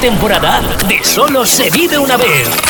temporada de Solo se vive una vez.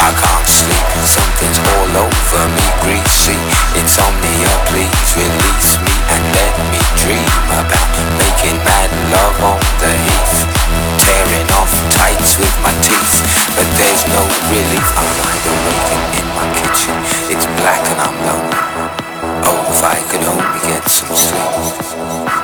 I can't sleep, something's all over me greasy. Insomnia, please release me and let me dream About making mad love on the heath. Tearing off tights with my teeth But there's no relief, I'm wide awake in my kitchen. It's black and I'm lonely. Oh, if I could only get some sleep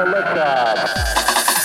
for liftoff.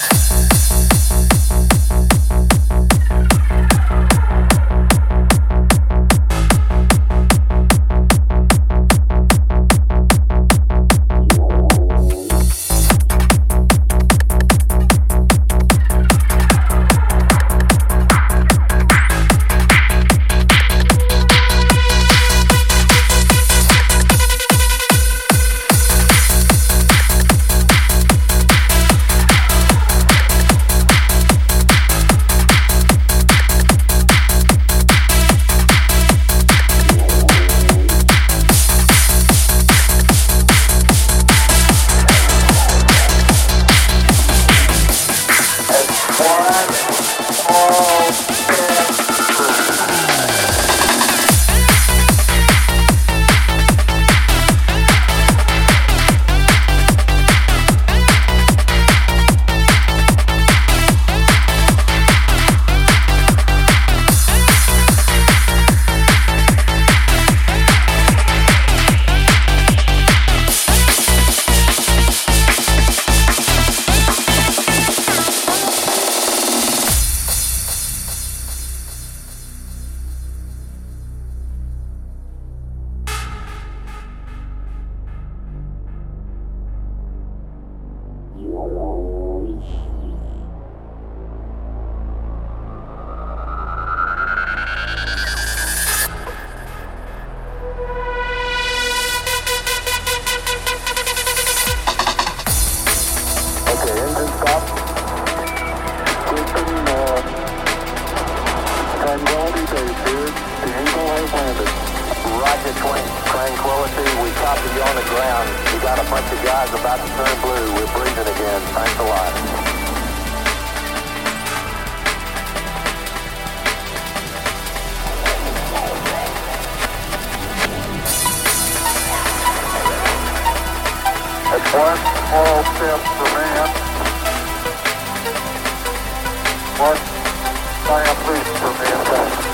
you on the ground. We got a bunch of guys about to turn blue. We're breathing again. Thanks a lot. One small step for man, one giant leap for mankind.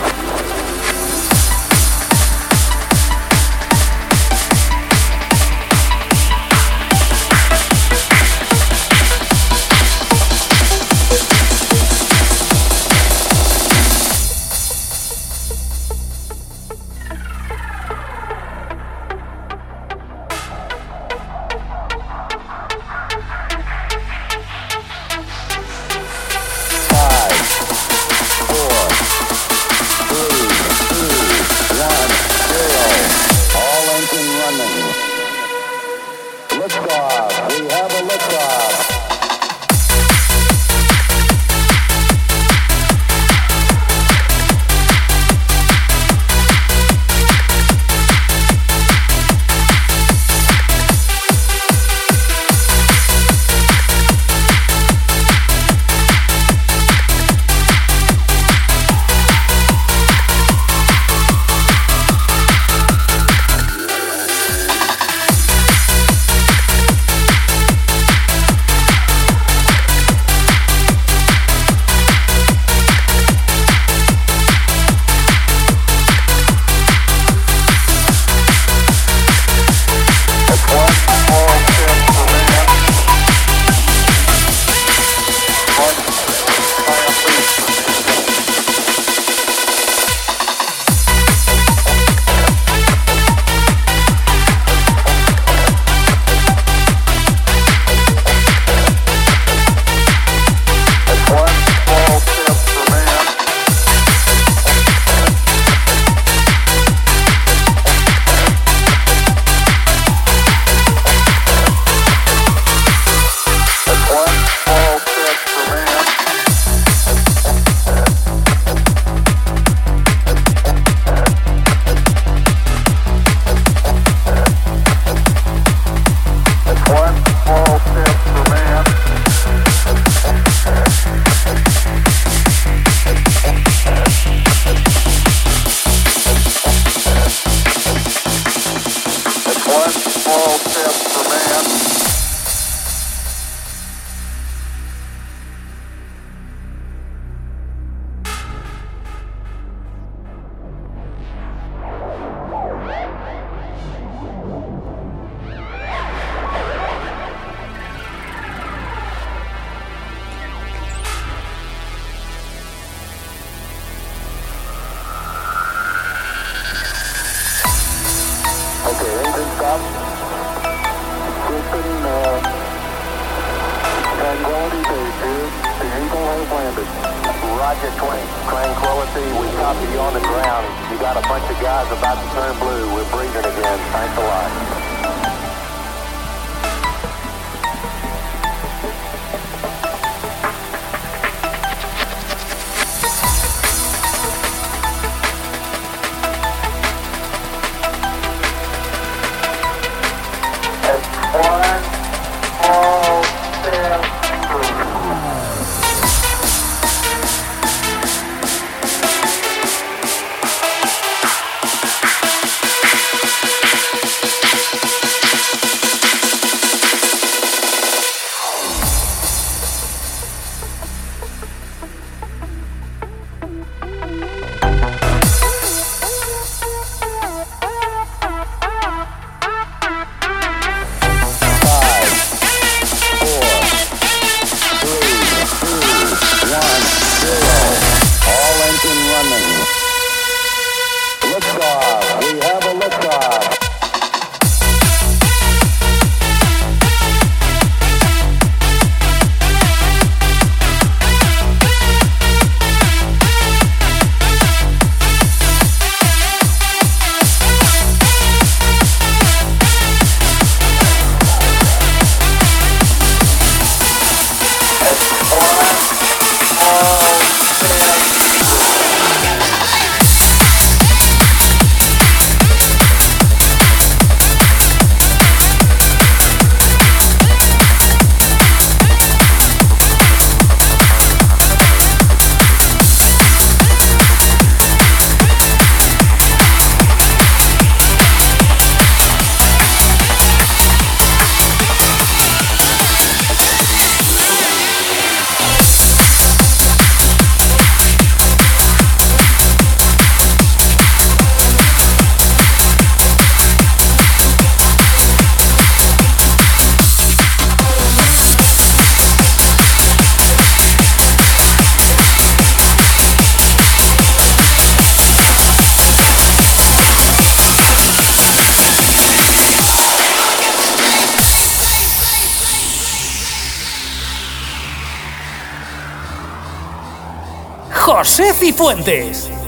José Cifuentes.